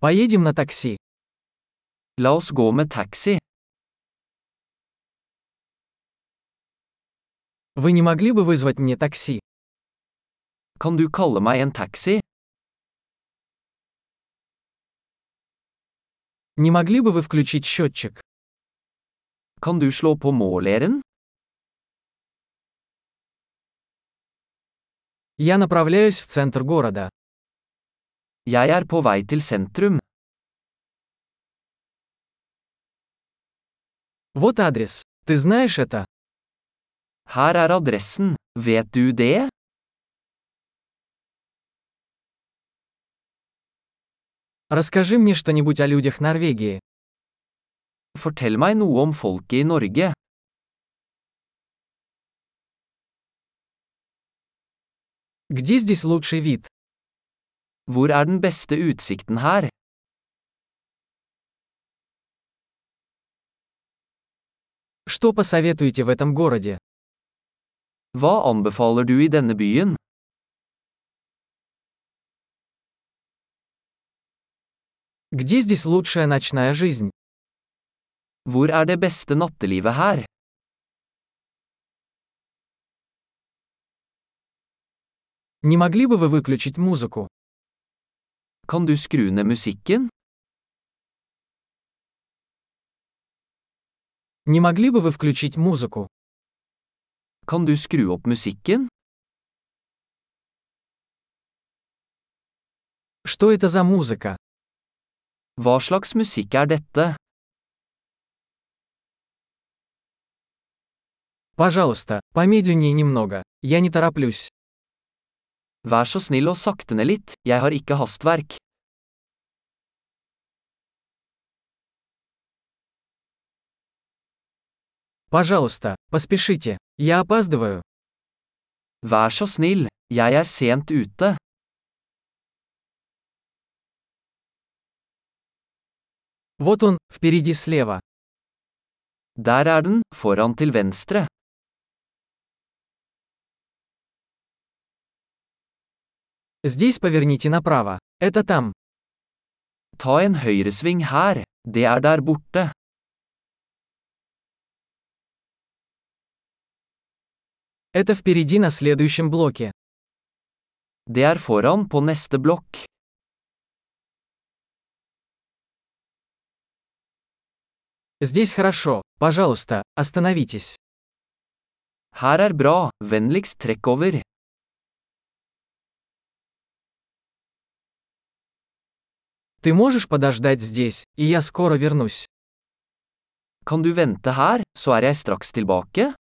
Поедем на такси. La oss gå med taxi. Вы не могли бы вызвать мне такси? Kan du kalle meg en taxi? Не могли бы вы включить счетчик? Kan du slå på måleren? Я направляюсь в центр города. Jeg er på vei til sentrum. Вот адрес. Ты знаешь это? Her er adressen. Vet du det? Расскажи мне что-нибудь о людях Норвегии. Fortell meg noe om folket i Norge. Где здесь лучший вид? Hvor er den beste utsikten her? Что посоветуете в этом городе? Hva anbefaler du i denne byen? Где здесь лучшая ночная жизнь? Hvor er det beste nattelivet her? Не могли бы вы выключить музыку? Kan du skru ned musikken? Не могли бы вы включить музыку? Kan du skru opp musikken? Что это за музыка? Hva slags musikk er dette? Пожалуйста, помедленнее немного. Я не тороплюсь. Vær så snill og sakte ned litt, jeg har ikke hastverk. Пожалуйста, поспешите. Я опаздываю. Vær så snill, jeg er sent ute. Вот он, впереди слева. Der er den, foran til venstre. Здесь поверните направо. Это там. Ta en høyresving her. Det er der borte. Это впереди на следующем блоке. Det er foran på neste blokk. Здесь хорошо. Пожалуйста, остановитесь. Her er bra, vennligst trekk over. Ты можешь подождать здесь, и я скоро вернусь. Kan du vente her, så er jeg straks tilbake?